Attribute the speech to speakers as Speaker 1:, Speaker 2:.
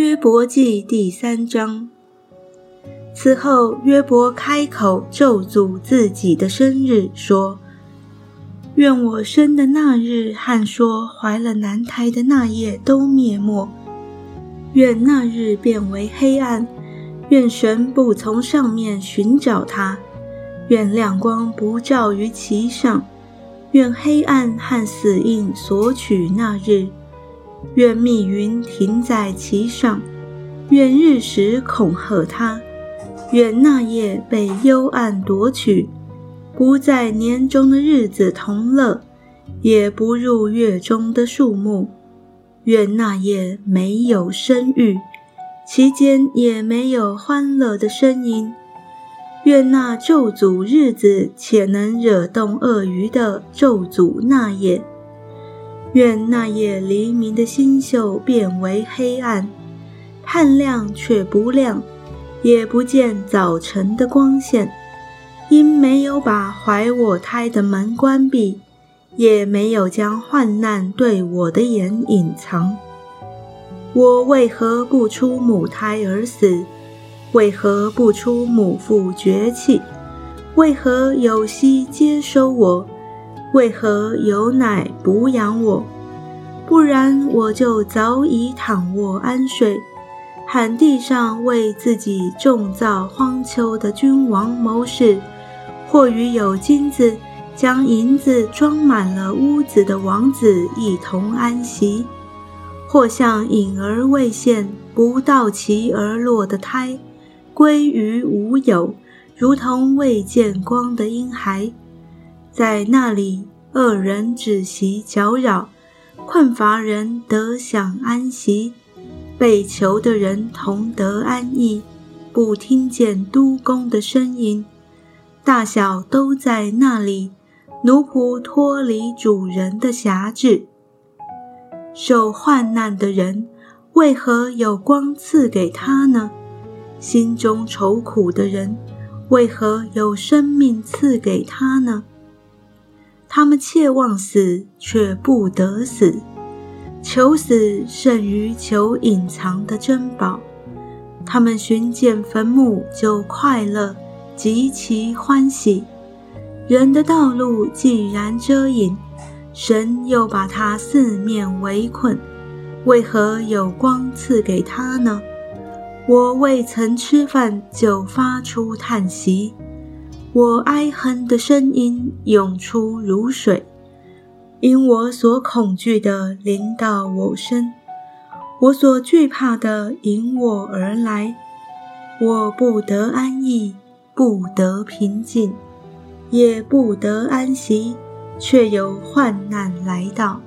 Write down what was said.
Speaker 1: 约伯记第三章。此后，约伯开口咒诅自己的生日，说：“愿我生的那日和说怀了男胎的那夜都灭没；愿那日变为黑暗；愿神不从上面寻找他；愿亮光不照于其上；愿黑暗和死印索取那日。”愿密云停在其上，愿日食恐吓他，愿那夜被幽暗夺取，不在年中的日子同乐，也不入月中的树木。愿那夜没有生育，其间也没有欢乐的声音。愿那咒诅日子且能惹动鳄鱼的咒诅那夜。愿那夜黎明的星宿变为黑暗，盼亮却不亮，也不见早晨的光线，因没有把怀我胎的门关闭，也没有将患难对我的眼隐藏。我为何不出母胎而死？为何不出母腹绝气？为何有息接收我？为何有奶补养我？不然我就早已躺卧安睡，喊地上为自己种造荒丘的君王谋士，或与有金子将银子装满了屋子的王子一同安息，或像隐而未现、不到其而落的胎，归于无有，如同未见光的婴孩。在那里，恶人止息搅扰，困乏人得享安息，被囚的人同得安逸，不听见督工的声音，大小都在那里。奴仆脱离主人的辖制，受患难的人为何有光赐给他呢？心中愁苦的人为何有生命赐给他呢？他们切望死，却不得死；求死胜于求隐藏的珍宝。他们寻见坟墓就快乐，极其欢喜。人的道路既然遮隐，神又把他四面围困，为何有光赐给他呢？我未曾吃饭，就发出叹息。我哀恨的声音涌出如水，因我所恐惧的临到我身，我所惧怕的迎我而来。我不得安逸，不得平静，也不得安息，却有患难来到。